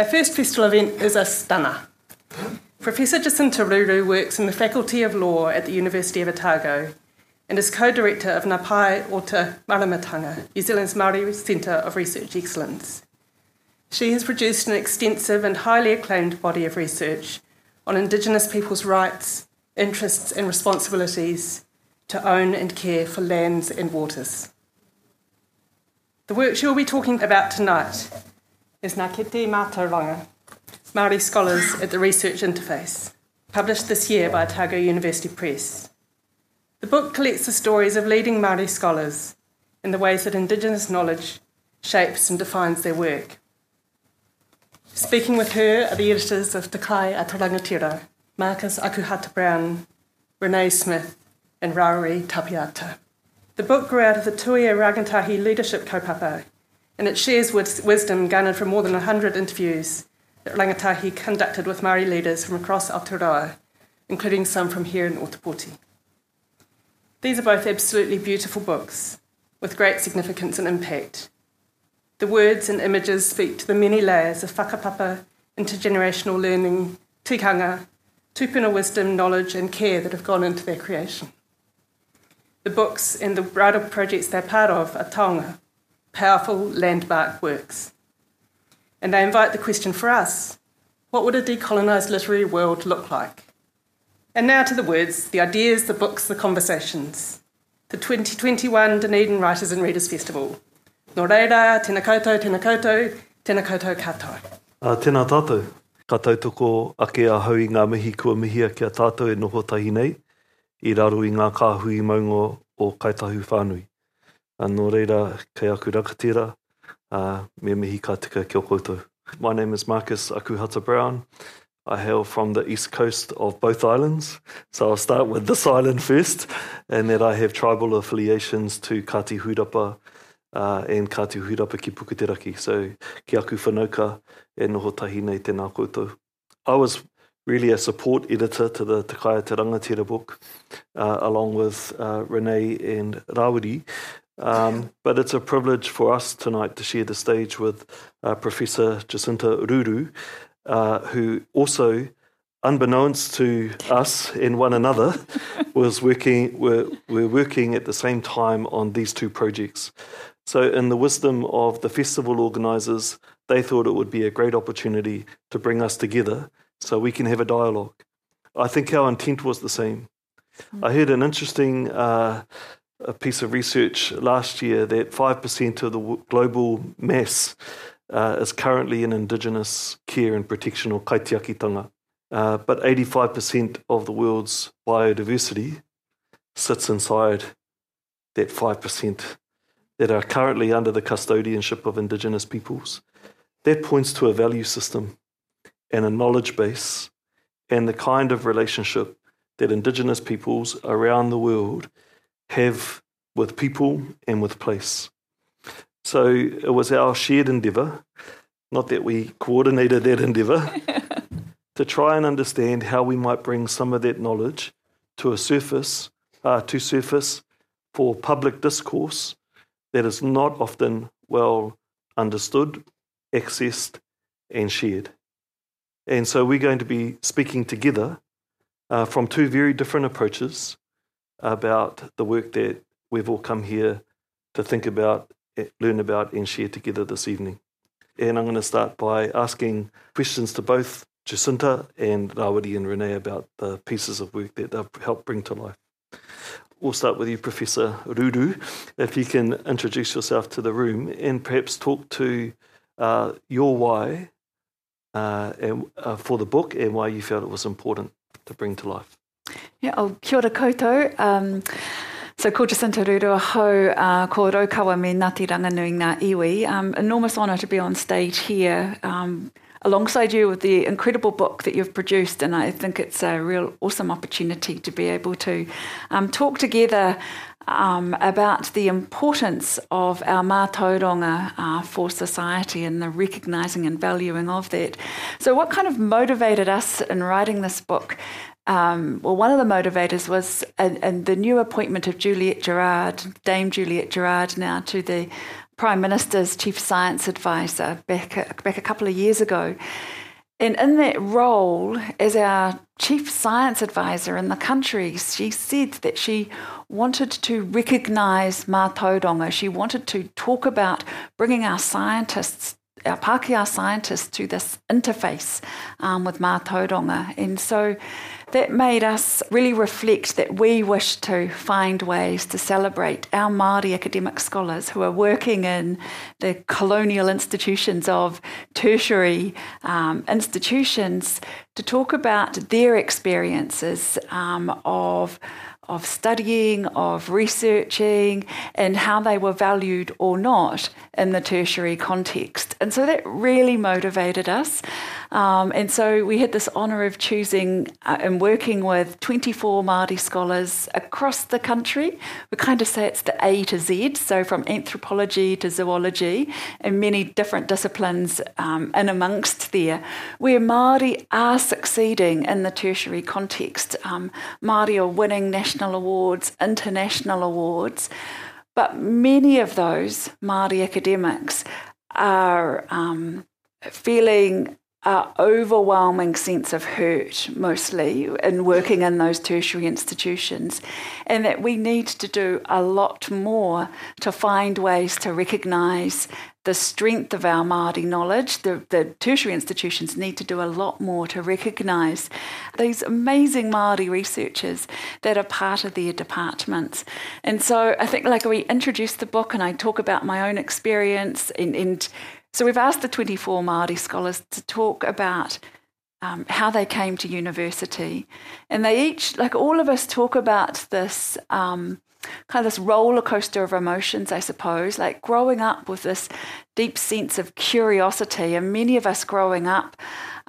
Our first festival event is a stunner. Professor Jacinta Ruru works in the Faculty of Law at the University of Otago and is co-director of Napai Ota Maramatanga, New Zealand's Māori Centre of Research Excellence. She has produced an extensive and highly acclaimed body of research on Indigenous people's rights, interests and responsibilities to own and care for lands and waters. The work she will be talking about tonight is Ngā Kete Mātauranga, Māori Scholars at the Research Interface, published this year by Otago University Press. The book collects the stories of leading Māori scholars and the ways that Indigenous knowledge shapes and defines their work. Speaking with her are the editors of Te Kai a Marcus Akuhata Brown, Renee Smith, and Rawiri Tapiata. The book grew out of the Tuia Rangatahi Leadership Kaupapa, and it shares wisdom garnered from more than 100 interviews that Rangatahi conducted with Māori leaders from across Aotearoa, including some from here in Ōtepoti. These are both absolutely beautiful books, with great significance and impact. The words and images speak to the many layers of whakapapa, intergenerational learning, tikanga, tupuna wisdom, knowledge, and care that have gone into their creation. The books and the bridal projects they're part of are taonga, powerful landmark works. And they invite the question for us what would a decolonised literary world look like? And now to the words, the ideas, the books, the conversations. The 2021 Dunedin Writers and Readers Festival. Nō reira, tēnā koutou, tēnā koutou, tēnā koutou katoa. Uh, tēnā tātou. Ka tautoko ake a hau i ngā mihi kua mihia a tātou e noho tahi nei i raro i ngā kāhui maungo o Kaitahu Whānui. Nō reira, kei aku rakatira, uh, me mihi ka tika kia koutou. My name is Marcus Akuhata Brown. I hail from the east coast of both islands. So I'll start with this island first, and that I have tribal affiliations to Kati Hurapa uh, and Kati Hurapa ki Pukuteraki. So ki aku whanauka e noho tahi nei tēnā koutou. I was really a support editor to the Te Kaya Te Rangatira book, uh, along with uh, Renee and Rawiri. Um, but it's a privilege for us tonight to share the stage with uh, Professor Jacinta Ruru, uh, who also, unbeknownst to us and one another, was working. We're, we're working at the same time on these two projects. So, in the wisdom of the festival organisers, they thought it would be a great opportunity to bring us together so we can have a dialogue. I think our intent was the same. Mm. I heard an interesting uh, a piece of research last year that 5% of the global mass uh, is currently in Indigenous care and protection or kaitiakitanga. Uh, but 85% of the world's biodiversity sits inside that 5% that are currently under the custodianship of Indigenous peoples. That points to a value system and a knowledge base and the kind of relationship that Indigenous peoples around the world have with people and with place. So it was our shared endeavour, not that we coordinated that endeavour, to try and understand how we might bring some of that knowledge to a surface, uh, to surface for public discourse that is not often well understood, accessed, and shared. And so we're going to be speaking together uh, from two very different approaches about the work that we've all come here to think about, eh, learn about, and share together this evening. And I'm going to start by asking questions to both Jacinta and Rawiri and Renee about the pieces of work that they've helped bring to life. We'll start with you, Professor Ruru. If you can introduce yourself to the room and perhaps talk to uh, your why uh, and, uh, for the book and why you felt it was important to bring to life. Yeah, oh, kia ora koutou. Um, so ko Jacinta Ruru ho uh, ko Raukawa me Ngāti Ranginui ngā iwi. Um, enormous honour to be on stage here um, alongside you with the incredible book that you've produced and I think it's a real awesome opportunity to be able to um, talk together um, about the importance of our mātauranga uh, for society and the recognising and valuing of that. So, what kind of motivated us in writing this book? Um, well, one of the motivators was and, a, the new appointment of Juliet Gerrard, Dame Juliet Gerrard, now to the Prime Minister's Chief Science Advisor back a, back a couple of years ago. And in that role, as our chief science advisor in the country, she said that she wanted to recognise Mātauranga. She wanted to talk about bringing our scientists our Pākehā scientists to this interface um, with Mātauranga. And so that made us really reflect that we wish to find ways to celebrate our Māori academic scholars who are working in the colonial institutions of tertiary um, institutions to talk about their experiences um, of of studying, of researching, and how they were valued or not in the tertiary context. And so that really motivated us. Um, and so we had this honour of choosing uh, and working with 24 Māori scholars across the country. We kind of say it's the A to Z, so from anthropology to zoology and many different disciplines um, in amongst there, where Māori are succeeding in the tertiary context. Um, Māori are winning national awards, international awards. But many of those Māori academics are um, feeling an overwhelming sense of hurt, mostly, in working in those tertiary institutions, and that we need to do a lot more to find ways to recognise the strength of our Māori knowledge. The, the, tertiary institutions need to do a lot more to recognise these amazing Māori researchers that are part of their departments. And so I think, like, we introduce the book and I talk about my own experience and, and so we've asked the 24 Māori scholars to talk about um, how they came to university. And they each, like all of us, talk about this um, kind of this roller coaster of emotions, I suppose, like growing up with this deep sense of curiosity. And many of us growing up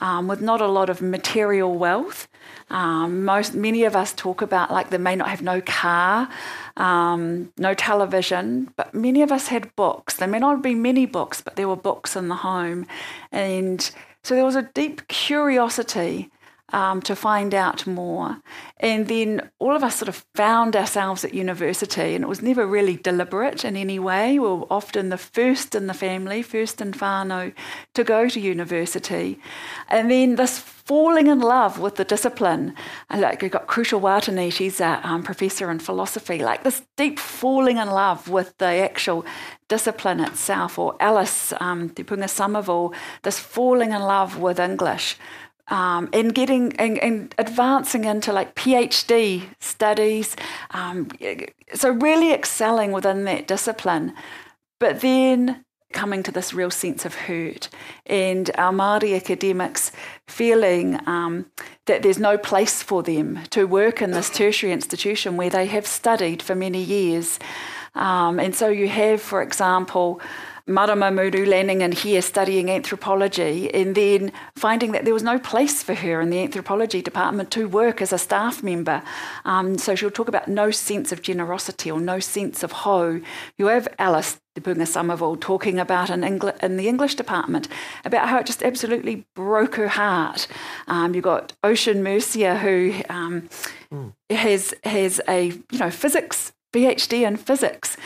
um, with not a lot of material wealth. Um, most many of us talk about like they may not have no car, um, no television, but many of us had books. There may not be many books, but there were books in the home, and so there was a deep curiosity um, to find out more. And then all of us sort of found ourselves at university, and it was never really deliberate in any way. We were often the first in the family, first in whānau, to go to university. And then this falling in love with the discipline. Like we've got Krushil Watene, she's a um, professor in philosophy, like this deep falling in love with the actual discipline itself. Or Alice um, Te Punga Somerville, this falling in love with English um, and getting and, and, advancing into like PhD studies. Um, so really excelling within that discipline, but then coming to this real sense of hurt and our Māori academics feeling um, that there's no place for them to work in this tertiary institution where they have studied for many years. Um, and so you have, for example, Marama Muru-Lanning in here studying anthropology and then finding that there was no place for her in the anthropology department to work as a staff member. Um, so she'll talk about no sense of generosity or no sense of ho. You have Alice Te Punga Somerville talking about in, Engl- in the English department about how it just absolutely broke her heart. Um, you've got Ocean Mercier who um, mm. has has a you know physics PhD in physics.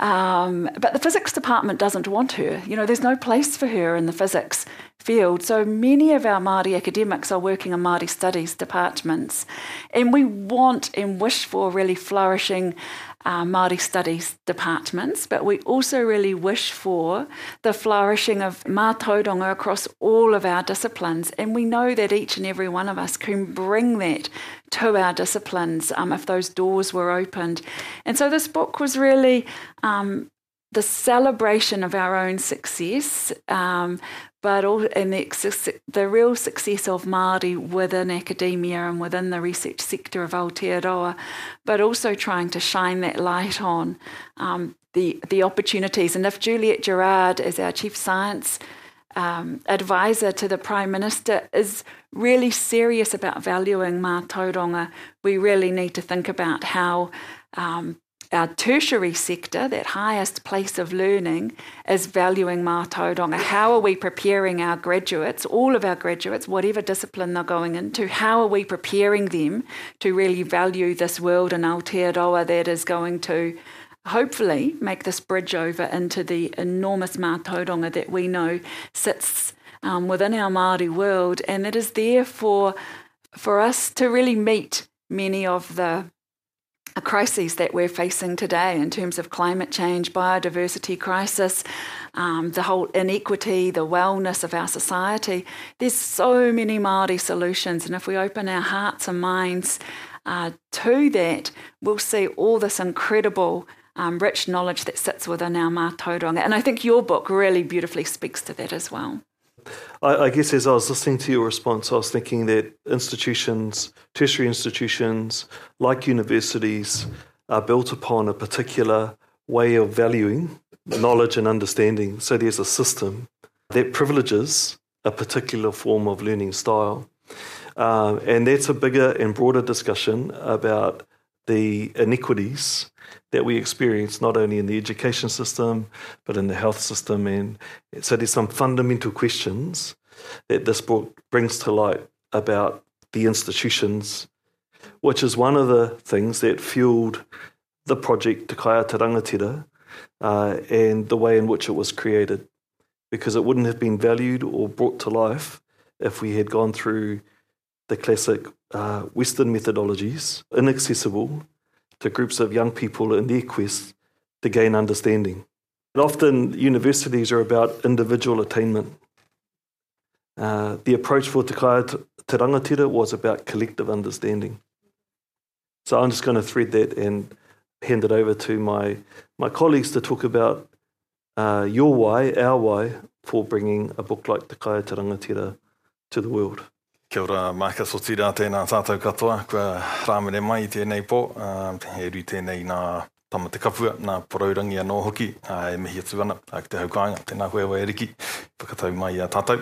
Um, but the physics department doesn't want her. You know, there's no place for her in the physics field. So many of our Māori academics are working in Māori studies departments. And we want and wish for really flourishing uh, Māori studies departments, but we also really wish for the flourishing of mātauranga across all of our disciplines. And we know that each and every one of us can bring that to our disciplines um, if those doors were opened. And so this book was really um, the celebration of our own success, um, but all, and the, the real success of Māori within academia and within the research sector of Aotearoa, but also trying to shine that light on um, the, the opportunities. And if Juliet Gerrard, as our Chief Science um, Advisor to the Prime Minister, is really serious about valuing Mātauranga, we really need to think about how um, our tertiary sector, that highest place of learning, is valuing Mātauranga. How are we preparing our graduates, all of our graduates, whatever discipline they're going into, how are we preparing them to really value this world in Aotearoa that is going to hopefully make this bridge over into the enormous mātauranga that we know sits um, within our Māori world and it is there for, for us to really meet many of the crises that we're facing today in terms of climate change, biodiversity crisis, um, the whole inequity, the wellness of our society. There's so many Māori solutions, and if we open our hearts and minds uh, to that, we'll see all this incredible um, rich knowledge that sits within our mātauranga. And I think your book really beautifully speaks to that as well. I, I, guess as I was listening to your response, I was thinking that institutions, tertiary institutions like universities, are built upon a particular way of valuing knowledge and understanding. So there's a system that privileges a particular form of learning style. Um, and that's a bigger and broader discussion about the inequities that we experience not only in the education system but in the health system. And so there's some fundamental questions that this book brings to light about the institutions which is one of the things that fueled the project Te Kai a te Rangatira uh, and the way in which it was created. Because it wouldn't have been valued or brought to life if we had gone through the classic uh, Western methodologies, inaccessible to groups of young people in their quest to gain understanding. And often, universities are about individual attainment. Uh, the approach for Te Kai a te Rangatira was about collective understanding. So I'm just going to thread that and hand it over to my, my colleagues to talk about uh, your why, our why, for bringing a book like Te Kai a te Rangatira to the world. Kia ora, Marcus o tira tēnā tātou katoa, kua rāmene mai tēnei pō, uh, he rui tēnei nā tama te kapua, nā poraurangi anō hoki, uh, e mihi atu ana, uh, te haukāinga, tēnā koe wai eriki, whakatau mai a tātou.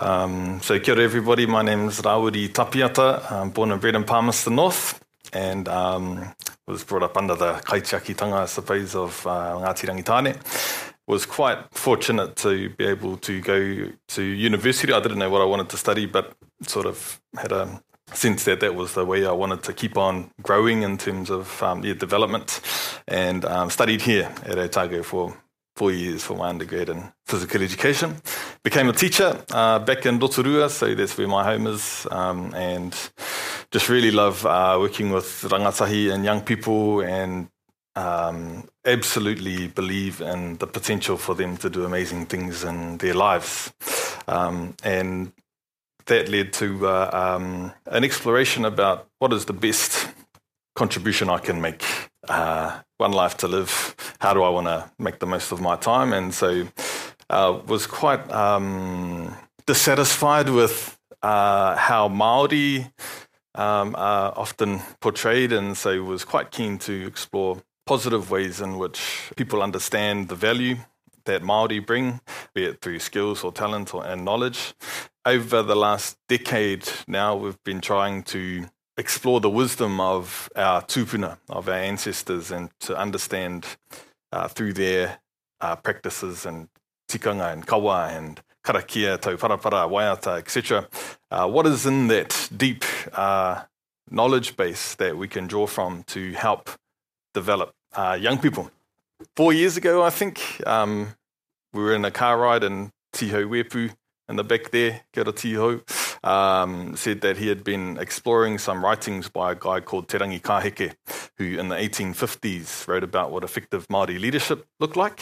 Um, so kia ora everybody, my name is Rawiri Tapiata, I'm born and bred in Palmerston North, and um, was brought up under the kaitiakitanga, I suppose, of uh, Ngāti Rangitane was quite fortunate to be able to go to university. I didn't know what I wanted to study, but sort of had a sense that that was the way I wanted to keep on growing in terms of um, yeah, development, and um, studied here at Otago for four years for my undergrad in physical education. Became a teacher uh, back in Rotorua, so that's where my home is, um, and just really love uh, working with rangatahi and young people and um, absolutely believe in the potential for them to do amazing things in their lives. Um, and that led to uh, um, an exploration about what is the best contribution I can make. Uh, one life to live. How do I want to make the most of my time? And so, uh, was quite um, dissatisfied with uh, how Maori um, are often portrayed, and so was quite keen to explore positive ways in which people understand the value that Māori bring, be it through skills or talent or, and knowledge. Over the last decade now, we've been trying to explore the wisdom of our tupuna, of our ancestors, and to understand uh, through their uh, practices and tikanga and kawa and karakia, tau parapara, waiata, etc. Uh, what is in that deep uh, knowledge base that we can draw from to help develop uh, young people. Four years ago, I think, um, we were in a car ride in Tiho Wepu in the back there, Kia Tiho, um, said that he had been exploring some writings by a guy called Te Rangikāheke, who in the 1850s wrote about what effective Māori leadership looked like.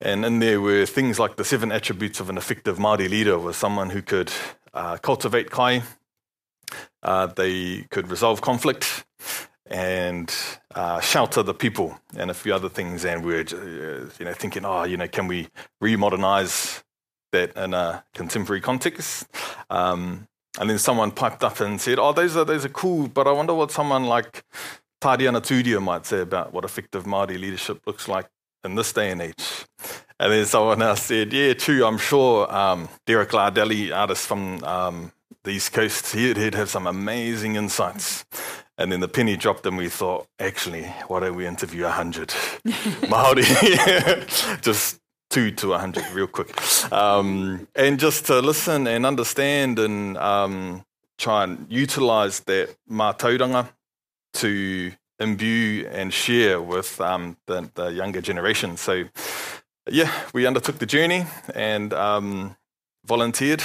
And in there were things like the seven attributes of an effective Māori leader was someone who could uh, cultivate kai, uh, they could resolve conflict, and uh, shelter the people and a few other things. And we are uh, you know, thinking, oh, you know, can we remodernize that in a contemporary context? Um, and then someone piped up and said, oh, those are, those are cool, but I wonder what someone like Tariana Turia might say about what effective Māori leadership looks like in this day and age. And then someone else said, yeah, true, I'm sure um, Derek Lardelli, artist from um, the East Coast, he'd, he'd have some amazing insights. And then the penny dropped, and we thought, actually, why don't we interview 100 Maori? just two to 100 real quick. Um, and just to listen and understand and um, try and utilize that mātauranga to imbue and share with um, the, the younger generation. So, yeah, we undertook the journey and um, volunteered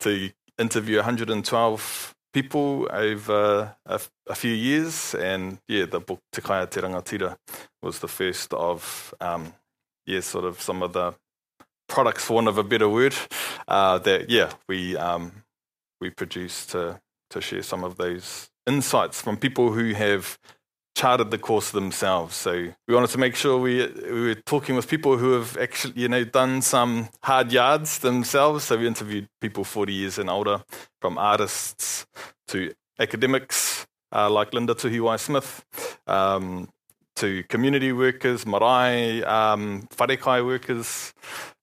to interview 112 people over a, a, few years. And yeah, the book Te Kai a te Rangatira was the first of, um, yeah, sort of some of the products, for want of a better word, uh, that, yeah, we, um, we produced to, to share some of those insights from people who have charted the course themselves. So we wanted to make sure we, we were talking with people who have actually, you know, done some hard yards themselves. So we interviewed people 40 years and older, from artists to academics uh, like Linda Tuhiwai Smith, um, to community workers, marae, um, wharekai workers,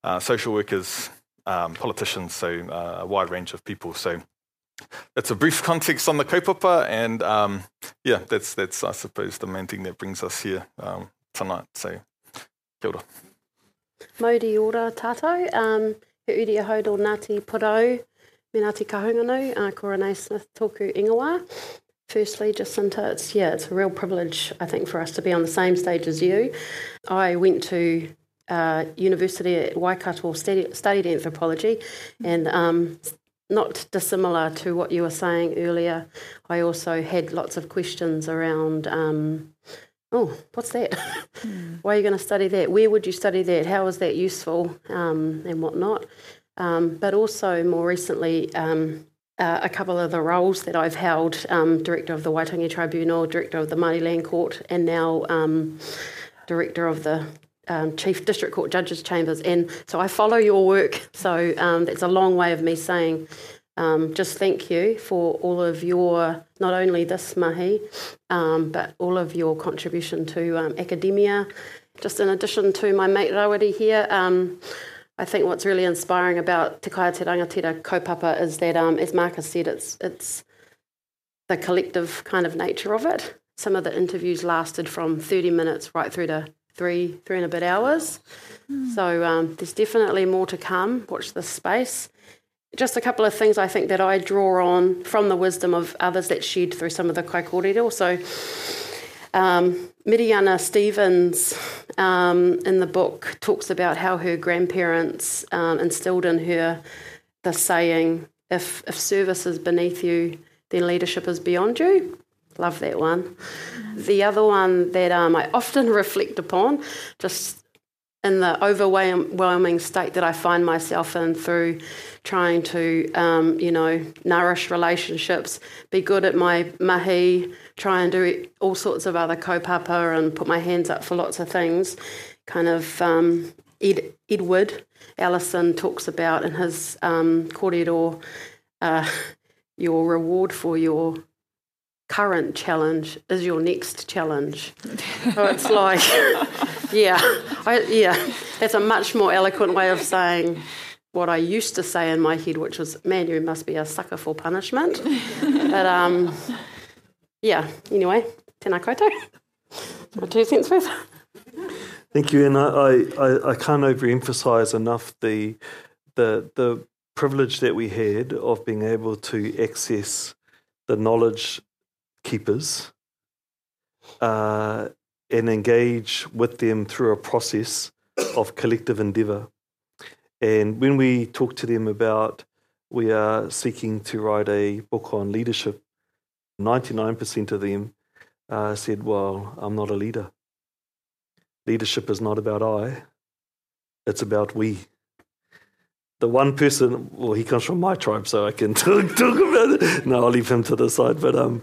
uh, social workers, um, politicians, so uh, a wide range of people. So that's a brief context on the kaupapa, and um, yeah, that's that's I suppose the main thing that brings us here um, tonight. So, kia ora. Mauri ora tātou, um, he uri a haudol Ngāti Porou, me Ngāti Kahungunu, uh, ko Renee Smith tōku ingoa. Firstly, Jacinta, it's, yeah, it's a real privilege, I think, for us to be on the same stage as you. I went to uh, university at Waikato, studied, studied anthropology, and um, not dissimilar to what you were saying earlier, I also had lots of questions around. Um, oh, what's that? Mm. Why are you going to study that? Where would you study that? How is that useful um, and whatnot? Um, but also more recently, um, uh, a couple of the roles that I've held um, director of the Waitangi Tribunal, director of the Māori Land Court, and now um, director of the um, Chief District Court Judges Chambers. And so I follow your work. So um, that's a long way of me saying um, just thank you for all of your, not only this mahi, um, but all of your contribution to um, academia. Just in addition to my mate Rawiri here, um, I think what's really inspiring about Te Kai a te Rangatira kaupapa is that, as Marcus said, it's, it's the collective kind of nature of it. Some of the interviews lasted from 30 minutes right through to three, three and a bit hours. Mm. So um, there's definitely more to come. Watch this space. Just a couple of things I think that I draw on from the wisdom of others that shared through some of the kaikorero. So um, Miriana Stevens um, in the book talks about how her grandparents um, instilled in her the saying, if, if service is beneath you, then leadership is beyond you. Love that one. The other one that um, I often reflect upon, just in the overwhelming state that I find myself in through trying to, um, you know, nourish relationships, be good at my mahi, try and do all sorts of other kaupapa and put my hands up for lots of things. Kind of um, Ed, Edward Ellison talks about in his um, kōrero, uh, your reward for your current challenge is your next challenge. so it's like, yeah, I, yeah, that's a much more eloquent way of saying what I used to say in my head, which was, man, you must be a sucker for punishment. but um, yeah, anyway, tēnā koutou. My two cents worth. Thank you, and I, I, I can't overemphasize enough the the the privilege that we had of being able to access the knowledge keepers uh, and engage with them through a process of collective endeavour. And when we talk to them about we are seeking to write a book on leadership, 99% of them uh, said, Well, I'm not a leader. Leadership is not about I, it's about we. The one person, well, he comes from my tribe, so I can talk, talk about it. No, I'll leave him to the side. But um,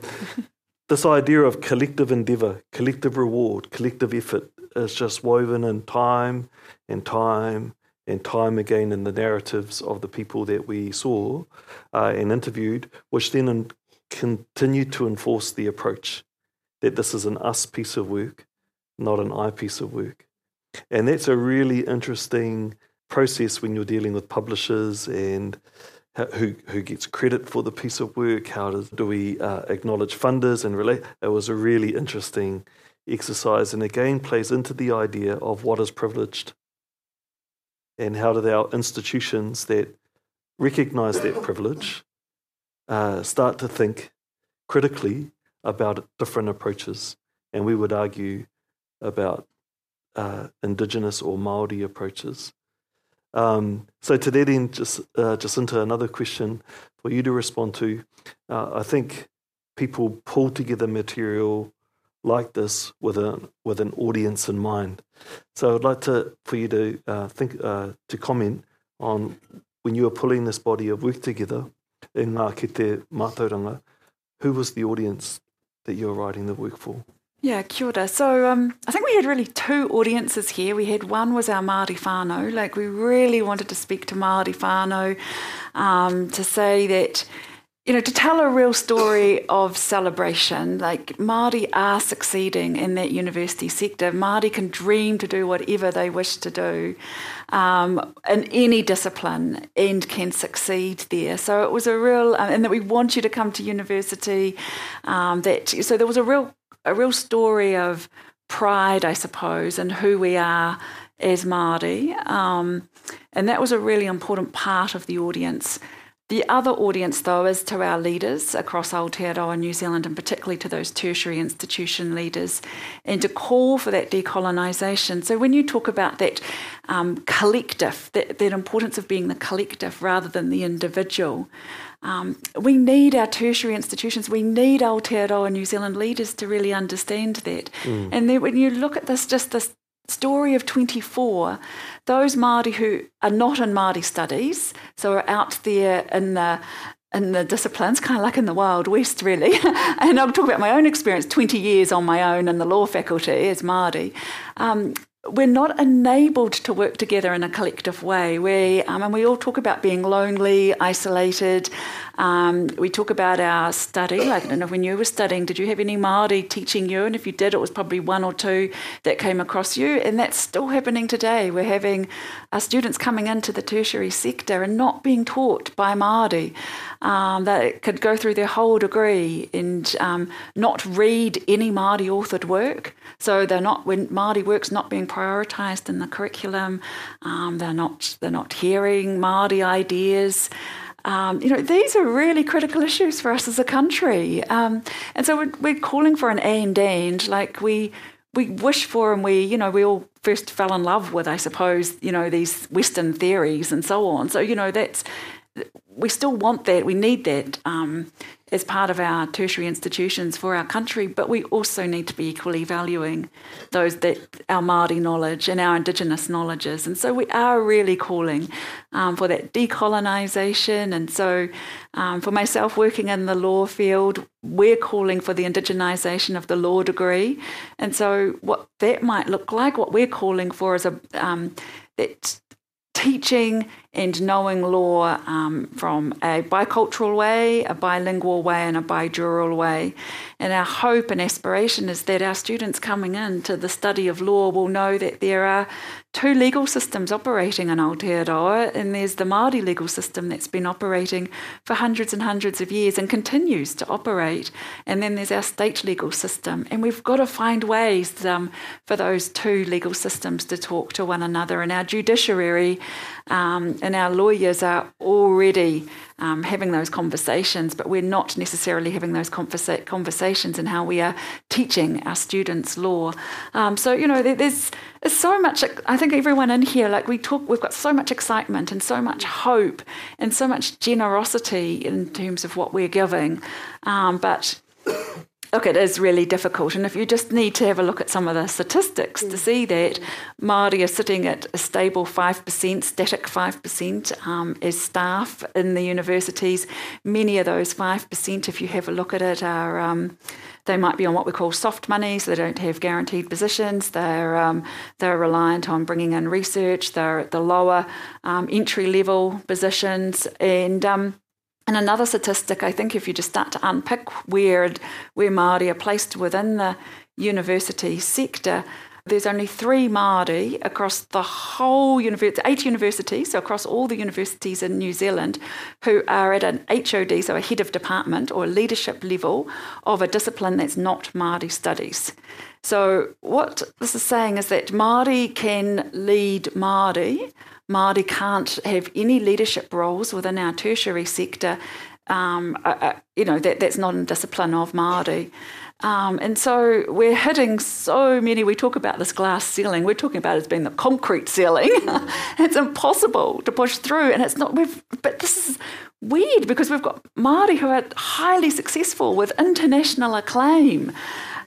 this idea of collective endeavor, collective reward, collective effort is just woven in time and time and time again in the narratives of the people that we saw uh, and interviewed, which then in, continued to enforce the approach that this is an us piece of work, not an I piece of work. And that's a really interesting process when you're dealing with publishers and who who gets credit for the piece of work? How does, do we uh, acknowledge funders and relate? It was a really interesting exercise, and again plays into the idea of what is privileged, and how do our institutions that recognise that privilege uh, start to think critically about different approaches and we would argue about uh, Indigenous or Maori approaches. Um, so to that end, just, uh, Jacinta, another question for you to respond to. Uh, I think people pull together material like this with an with an audience in mind. So I'd like to for you to uh, think uh, to comment on when you were pulling this body of work together in Ngā Kite Mātauranga, who was the audience that you were writing the work for? Yeah, kia ora. So um, I think we had really two audiences here. We had one was our Māori whānau. Like we really wanted to speak to Māori whānau um, to say that you know, to tell a real story of celebration, like Māori are succeeding in that university sector. Māori can dream to do whatever they wish to do um, in any discipline and can succeed there. So it was a real, um, and that we want you to come to university. Um, that so there was a real, a real story of pride, I suppose, and who we are as Māori, um, and that was a really important part of the audience. The other audience, though, is to our leaders across Aotearoa New Zealand, and particularly to those tertiary institution leaders, and to call for that decolonisation. So, when you talk about that um, collective, that, that, importance of being the collective rather than the individual, um, we need our tertiary institutions, we need Aotearoa New Zealand leaders to really understand that. Mm. And then when you look at this, just this story of 24, those Māori who are not in Māori studies, so are out there in the in the disciplines, kind of like in the Wild West, really. and I'll talk about my own experience 20 years on my own in the law faculty as Māori. Um, we're not enabled to work together in a collective way. We, um, and we all talk about being lonely, isolated. Um, we talk about our study. Like, I don't know, when you were studying, did you have any Māori teaching you? And if you did, it was probably one or two that came across you. And that's still happening today. We're having our students coming into the tertiary sector and not being taught by Māori. Um, that could go through their whole degree and um, not read any Māori authored work. So they're not, when Māori work's not being prioritised in the curriculum, um, they're, not, they're not hearing Māori ideas. Um, you know, these are really critical issues for us as a country. Um, and so we're, we're, calling for an and and, like we we wish for and we, you know, we all first fell in love with, I suppose, you know, these Western theories and so on. So, you know, that's we still want that, we need that um, as part of our tertiary institutions for our country, but we also need to be equally valuing those that our Māori knowledge and our Indigenous knowledges. And so we are really calling um, for that decolonisation. And so um, for myself working in the law field, we're calling for the indigenisation of the law degree. And so what that might look like, what we're calling for is a um, that teaching and knowing law um, from a bicultural way, a bilingual way, and a bijural way. And our hope and aspiration is that our students coming into the study of law will know that there are two legal systems operating in Aotearoa, and there's the Māori legal system that's been operating for hundreds and hundreds of years and continues to operate, and then there's our state legal system. And we've got to find ways um, for those two legal systems to talk to one another, and our judiciary um, and our lawyers are already um, having those conversations, but we're not necessarily having those conversa- conversations in how we are teaching our students law. Um, so, you know, there, there's, there's so much, I think everyone in here, like we talk, we've got so much excitement and so much hope and so much generosity in terms of what we're giving. Um, but look, it is really difficult. And if you just need to have a look at some of the statistics mm. to see that Māori are sitting at a stable 5%, static 5% um, as staff in the universities, many of those 5%, if you have a look at it, are. Um, they might be on what we call soft money, so they don't have guaranteed positions. They're um, they're reliant on bringing in research. They're at the lower um, entry level positions, and um, and another statistic, I think, if you just start to unpick where where Māori are placed within the university sector, there's only three Māori across the whole university, eight universities, so across all the universities in New Zealand, who are at an HOD, so a head of department or leadership level of a discipline that's not Māori studies. So what this is saying is that Māori can lead Māori Māori can't have any leadership roles within our tertiary sector. Um, uh, uh, you know, that, that's not a discipline of Māori. Um, and so we're hitting so many. We talk about this glass ceiling. We're talking about it as being the concrete ceiling. it's impossible to push through, and it's not. We've, but this is weird because we've got Māori who are highly successful with international acclaim.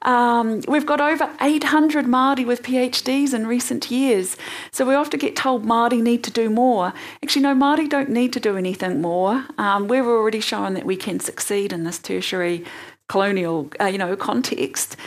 Um, we've got over 800 Māori with PhDs in recent years. So we often get told Māori need to do more. Actually, no, Māori don't need to do anything more. Um, we've already shown that we can succeed in this tertiary colonial, uh, you know, context,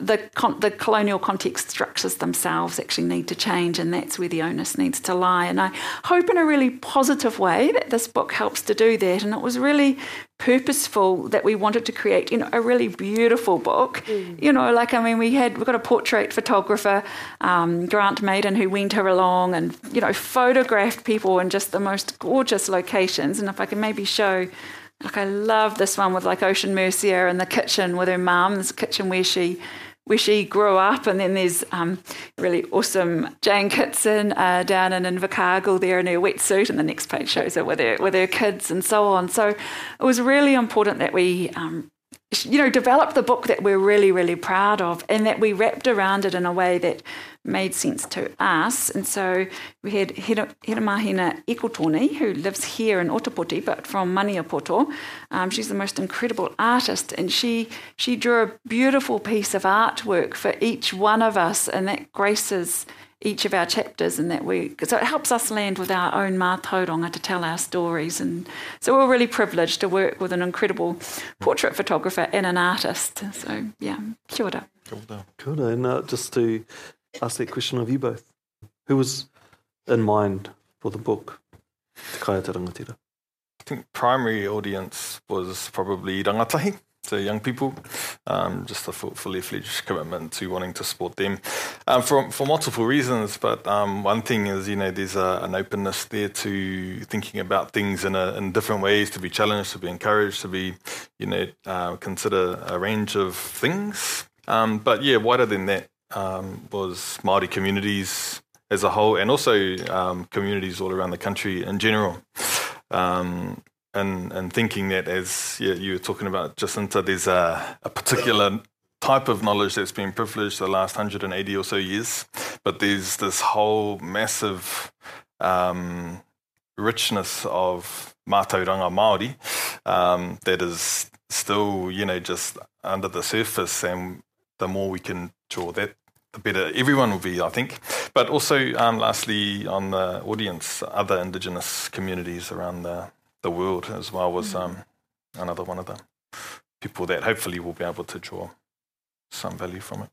the, con- the colonial context structures themselves actually need to change, and that's where the onus needs to lie. And I hope in a really positive way that this book helps to do that. And it was really purposeful that we wanted to create, you know, a really beautiful book. Mm. You know, like I mean, we had we got a portrait photographer, um, Grant Maiden, who went her along and you know photographed people in just the most gorgeous locations. And if I can maybe show like I love this one with like Ocean Mercier in the kitchen with her mum, this kitchen where she where she grew up, and then there's um, really awesome Jane Kitson uh, down in Invercargill there in her wetsuit, and the next page shows her with her with her kids and so on. So it was really important that we um, you know, developed the book that we're really, really proud of and that we wrapped around it in a way that made sense to us. And so we had Hiramahina Ikotoni, who lives here in Ōtepoti, but from Maniapoto. Um, she's the most incredible artist, and she, she drew a beautiful piece of artwork for each one of us, and that graces each of our chapters and that we so it helps us land with our own mātauranga to tell our stories. And so we're really privileged to work with an incredible portrait photographer and an artist. So yeah kia ora. Kia ora, kia ora. and uh, just to ask that question of you both who was in mind for the book Te Kai a te Rangatira I think primary audience was probably rangatahi to young people, um, just a fully fledged commitment to wanting to support them um, for, for multiple reasons. But um, one thing is, you know, there's a, an openness there to thinking about things in, a, in different ways, to be challenged, to be encouraged, to be, you know, uh, consider a range of things. Um, but yeah, wider than that um, was Māori communities as a whole, and also um, communities all around the country in general. Um, and and thinking that as yeah, you were talking about Jacinta, there's a, a particular type of knowledge that's been privileged the last 180 or so years, but there's this whole massive um, richness of mātauranga Māori um, that is still, you know, just under the surface, and the more we can draw that, the better everyone will be, I think. But also, um, lastly, on the audience, other Indigenous communities around the the world as well was mm. um, another one of the people that hopefully will be able to draw some value from it.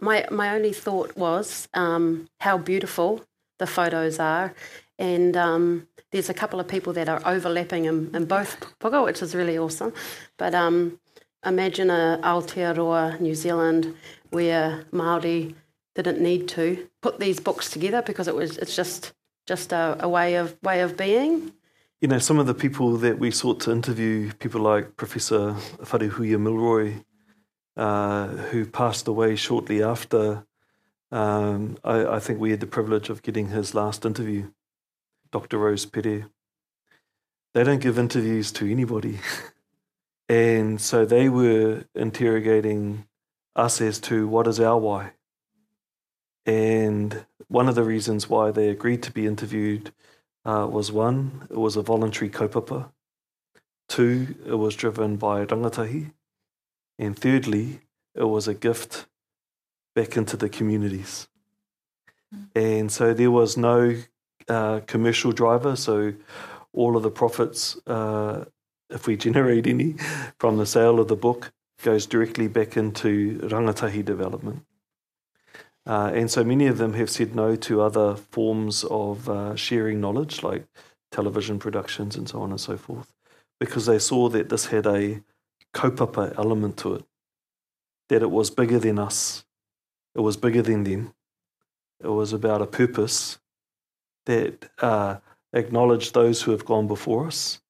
My my only thought was um, how beautiful the photos are, and um, there's a couple of people that are overlapping in, in both puka, which is really awesome. But um, imagine a Aotearoa New Zealand where Maori didn't need to put these books together because it was it's just just a, a way of way of being you know, some of the people that we sought to interview, people like Professor Wharehuia Milroy, uh, who passed away shortly after, um, I, I, think we had the privilege of getting his last interview, Dr. Rose Pere. They don't give interviews to anybody. and so they were interrogating us as to what is our why. And one of the reasons why they agreed to be interviewed uh, was one, it was a voluntary kaupapa. Two, it was driven by rangatahi. And thirdly, it was a gift back into the communities. And so there was no uh, commercial driver. So all of the profits, uh, if we generate any from the sale of the book, goes directly back into rangatahi development. Uh, and so many of them have said no to other forms of uh, sharing knowledge, like television productions and so on and so forth, because they saw that this had a kaupapa element to it, that it was bigger than us, it was bigger than them, it was about a purpose that uh, acknowledged those who have gone before us,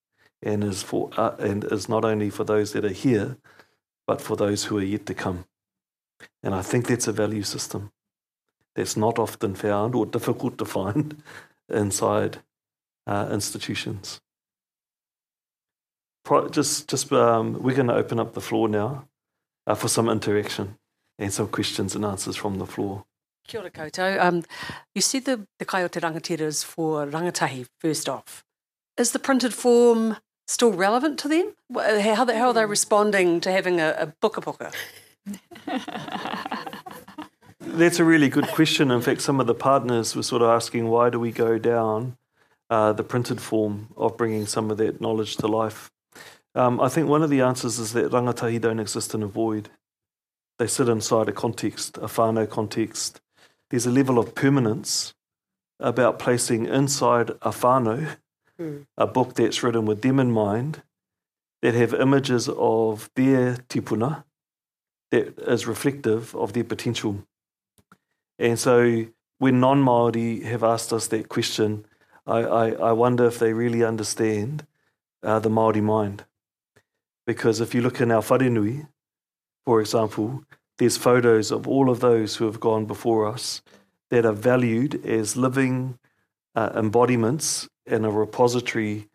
and is for uh, and is not only for those that are here, but for those who are yet to come. And I think that's a value system that's not often found or difficult to find inside uh, institutions. Just, just um, we're going to open up the floor now. uh, for some interaction and some questions and answers from the floor. Kia ora koutou. Um, you said the, the kai o te rangatira is for rangatahi, first off. Is the printed form still relevant to them? How, how are they responding to having a, a puka puka? That's a really good question. In fact, some of the partners were sort of asking why do we go down uh, the printed form of bringing some of that knowledge to life. Um, I think one of the answers is that rangatahi don't exist in a void. They sit inside a context, a whānau context. There's a level of permanence about placing inside a whānau mm. a book that's written with them in mind, that have images of their tipuna that is reflective of their potential. And so when non Māori have asked us that question, I, I, I wonder if they really understand uh, the Māori mind. Because if you look in our wharenui, for example, there's photos of all of those who have gone before us that are valued as living uh, embodiments in a repository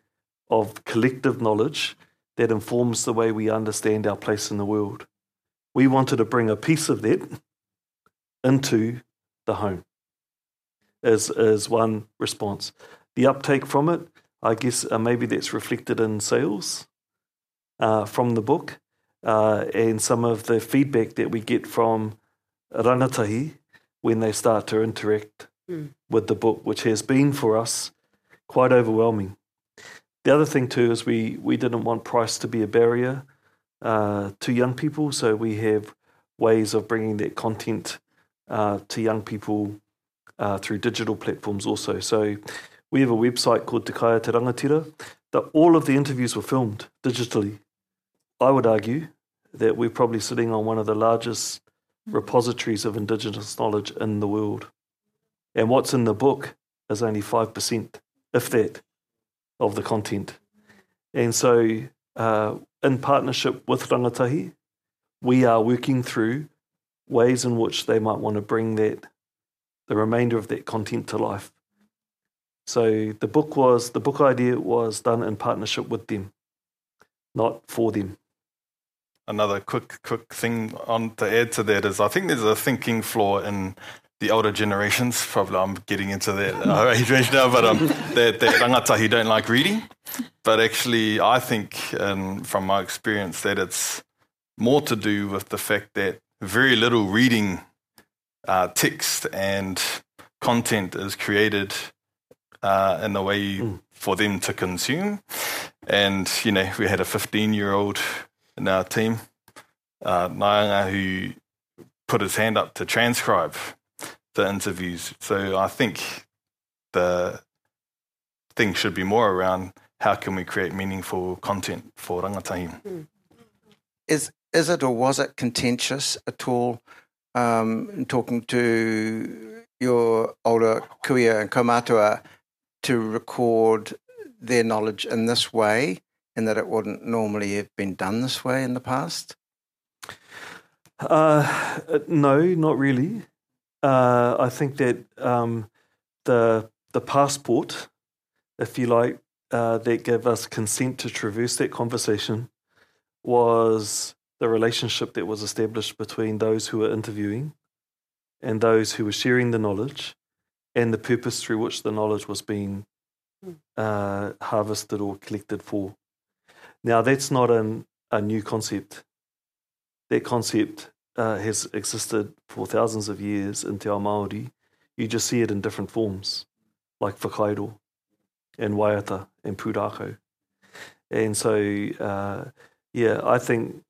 of collective knowledge that informs the way we understand our place in the world. We wanted to bring a piece of that into the home as, as one response. The uptake from it, I guess uh, maybe that's reflected in sales uh, from the book uh, and some of the feedback that we get from rangatahi when they start to interact mm. with the book, which has been for us quite overwhelming. The other thing too is we we didn't want price to be a barrier uh, to young people, so we have ways of bringing that content uh, to young people uh, through digital platforms also. So we have a website called Te Kai a te Rangatira that all of the interviews were filmed digitally. I would argue that we're probably sitting on one of the largest repositories of Indigenous knowledge in the world. And what's in the book is only 5%, if that, of the content. And so, uh, in partnership with Rangatahi, we are working through ways in which they might want to bring that, the remainder of that content to life. So the book was the book idea was done in partnership with them, not for them another quick quick thing on to add to that is I think there's a thinking flaw in the older generations. Probably I'm getting into that uh, age range now, but um, that, that rangatahi don't like reading. But actually, I think, um, from my experience, that it's more to do with the fact that very little reading uh, text and content is created uh, in the way mm. for them to consume. And, you know, we had a 15 year old in our team, uh, Naanga, who put his hand up to transcribe the interviews. So I think the thing should be more around how can we create meaningful content for rangatahi. Mm. Is is it or was it contentious at all um, talking to your older kuia and kaumatua to record their knowledge in this way and that it wouldn't normally have been done this way in the past? Uh, no, not really. Uh, I think that um, the the passport, if you like, uh, that gave us consent to traverse that conversation was the relationship that was established between those who were interviewing and those who were sharing the knowledge and the purpose through which the knowledge was being hmm. uh, harvested or collected for. Now, that's not an, a new concept. That concept uh, has existed for thousands of years in Te Ao Māori. You just see it in different forms, like whakairo and waiata and pūrākau. And so, uh, yeah, I think,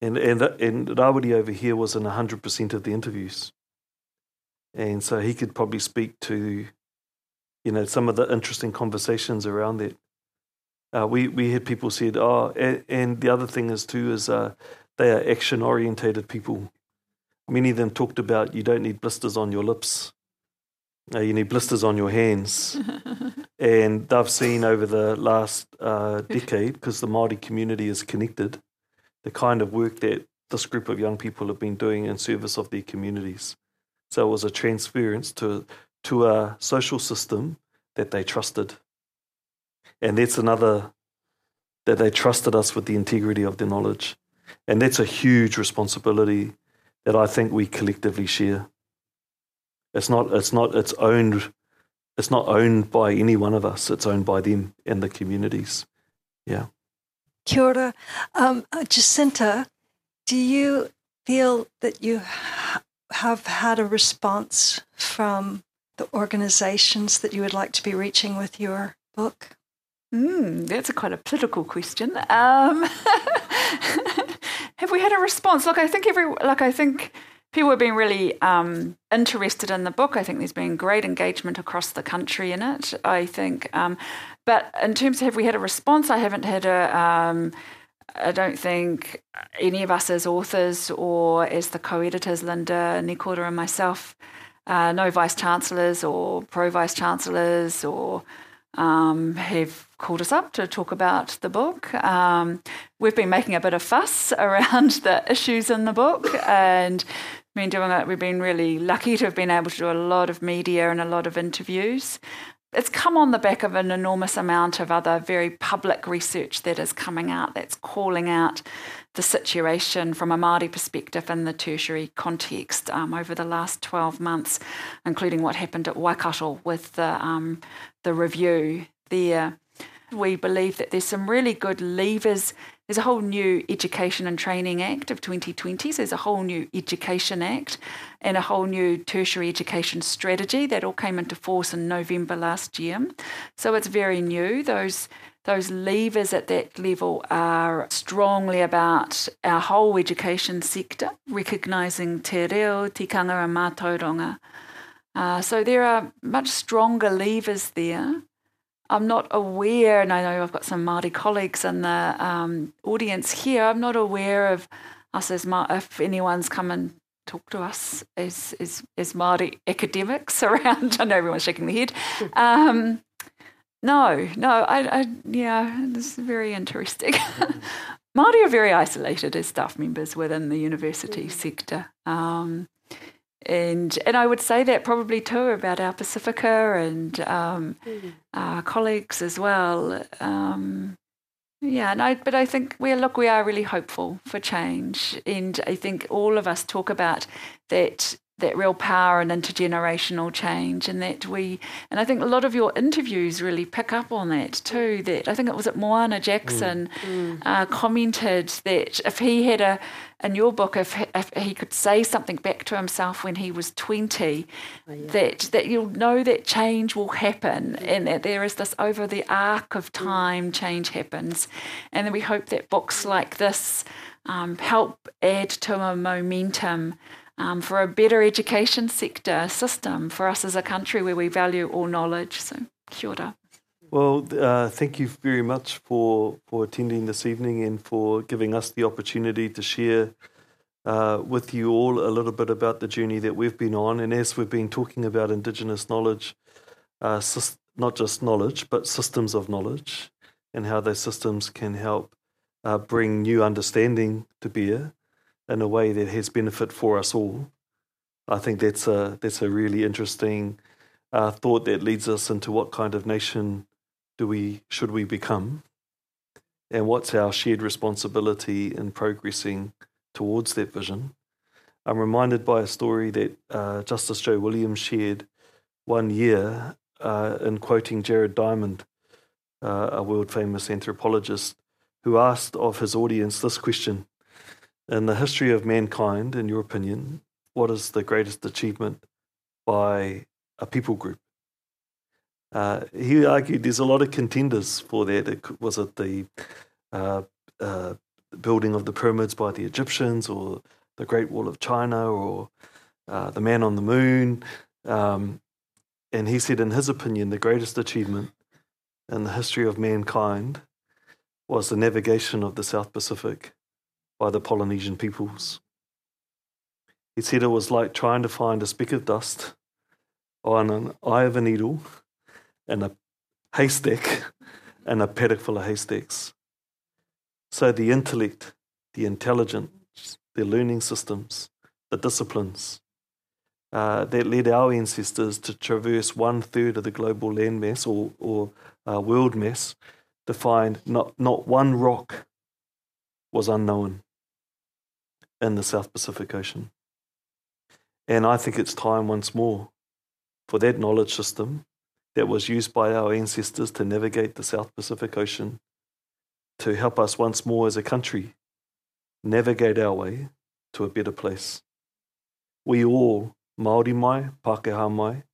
and, and, and Rawiri over here was in 100% of the interviews. And so he could probably speak to, you know, some of the interesting conversations around that. Uh, we we had people said, oh, and, and the other thing is too is uh, they are action orientated people. Many of them talked about you don't need blisters on your lips, uh, you need blisters on your hands, and they've seen over the last uh, decade because the Maori community is connected, the kind of work that this group of young people have been doing in service of their communities. So it was a transference to to a social system that they trusted. And that's another that they trusted us with the integrity of their knowledge. And that's a huge responsibility that I think we collectively share. It's not, it's not, it's owned, it's not owned by any one of us. It's owned by them and the communities. Yeah. Kia ora. Um, uh, Jacinta, do you feel that you have had a response from the organizations that you would like to be reaching with your book? Mm, that's a quite a political question. Um, have we had a response? Look, I think every like I think people have been really um, interested in the book. I think there's been great engagement across the country in it. I think, um, but in terms of have we had a response, I haven't had a. Um, I don't think any of us as authors or as the co-editors, Linda, Nikora, and myself, uh, no vice chancellors or pro vice chancellors or um, have called us up to talk about the book. Um, we've been making a bit of fuss around the issues in the book and been doing it. We've been really lucky to have been able to do a lot of media and a lot of interviews. It's come on the back of an enormous amount of other very public research that is coming out that's calling out the situation from a Māori perspective in the tertiary context um, over the last 12 months, including what happened at Waikato with the, um, the review there. We believe that there's some really good levers. There's a whole new Education and Training Act of 2020. So there's a whole new Education Act and a whole new tertiary education strategy that all came into force in November last year. So it's very new. Those those levers at that level are strongly about our whole education sector, recognising te reo, tikanga and mātauranga. Uh, so there are much stronger levers there I'm not aware, and I know I've got some Māori colleagues in the um, audience here. I'm not aware of us as Ma- if anyone's come and talk to us as as, as Māori academics around. I know everyone's shaking their head. Um, no, no, I, I yeah, this is very interesting. Māori are very isolated as staff members within the university mm. sector. Um, and and I would say that probably too about our Pacifica and um, mm. our colleagues as well. Um, yeah, and I, but I think we look we are really hopeful for change, and I think all of us talk about that that real power and intergenerational change and that we and I think a lot of your interviews really pick up on that too that I think it was at Moana Jackson mm. uh, commented that if he had a in your book if, if he could say something back to himself when he was 20 oh, yeah. that that you'll know that change will happen mm. and that there is this over the arc of mm. time mm. change happens and then we hope that books like this um, help add to a momentum um, for a better education sector system for us as a country where we value all knowledge. So, kia ora. Well, uh, thank you very much for, for attending this evening and for giving us the opportunity to share uh, with you all a little bit about the journey that we've been on. And as we've been talking about Indigenous knowledge, uh, not just knowledge, but systems of knowledge, and how those systems can help uh, bring new understanding to bear in a way that has benefit for us all. I think that's a that's a really interesting uh, thought that leads us into what kind of nation do we should we become, and what's our shared responsibility in progressing towards that vision. I'm reminded by a story that uh, Justice Joe Williams shared one year uh, in quoting Jared Diamond, uh, a world famous anthropologist, who asked of his audience this question in the history of mankind, in your opinion, what is the greatest achievement by a people group? Uh, he argued there's a lot of contenders for that. It, was it the uh, uh, building of the pyramids by the Egyptians, or the Great Wall of China, or uh, the man on the moon? Um, and he said, in his opinion, the greatest achievement in the history of mankind was the navigation of the South Pacific by the Polynesian peoples. He said it was like trying to find a speck of dust on an eye of a needle and a haystack and a paddock full of haystacks. So the intellect, the intelligence, the learning systems, the disciplines uh, that led our ancestors to traverse one third of the global landmass or, or uh, world mass to find not, not one rock was unknown in the South Pacific Ocean. And I think it's time once more for that knowledge system that was used by our ancestors to navigate the South Pacific Ocean to help us once more as a country navigate our way to a better place. We all, Māori mai, Pākehā mai,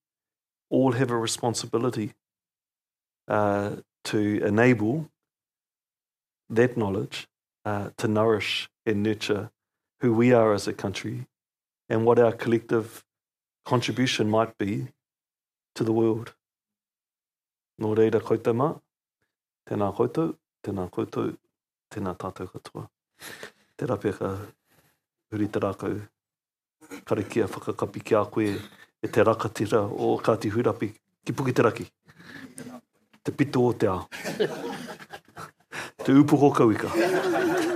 all have a responsibility uh, to enable that knowledge uh, to nourish and nurture who we are as a country and what our collective contribution might be to the world. Nō reira koe te mā, tēnā koutou, tēnā koutou, tēnā tātou katoa. Tērā pēka huri te rākau karikia whakakapi ki a koe e te rakatira o Kāti Hurapi ki puki te raki. Te pito o te ao. te upu ho kauika.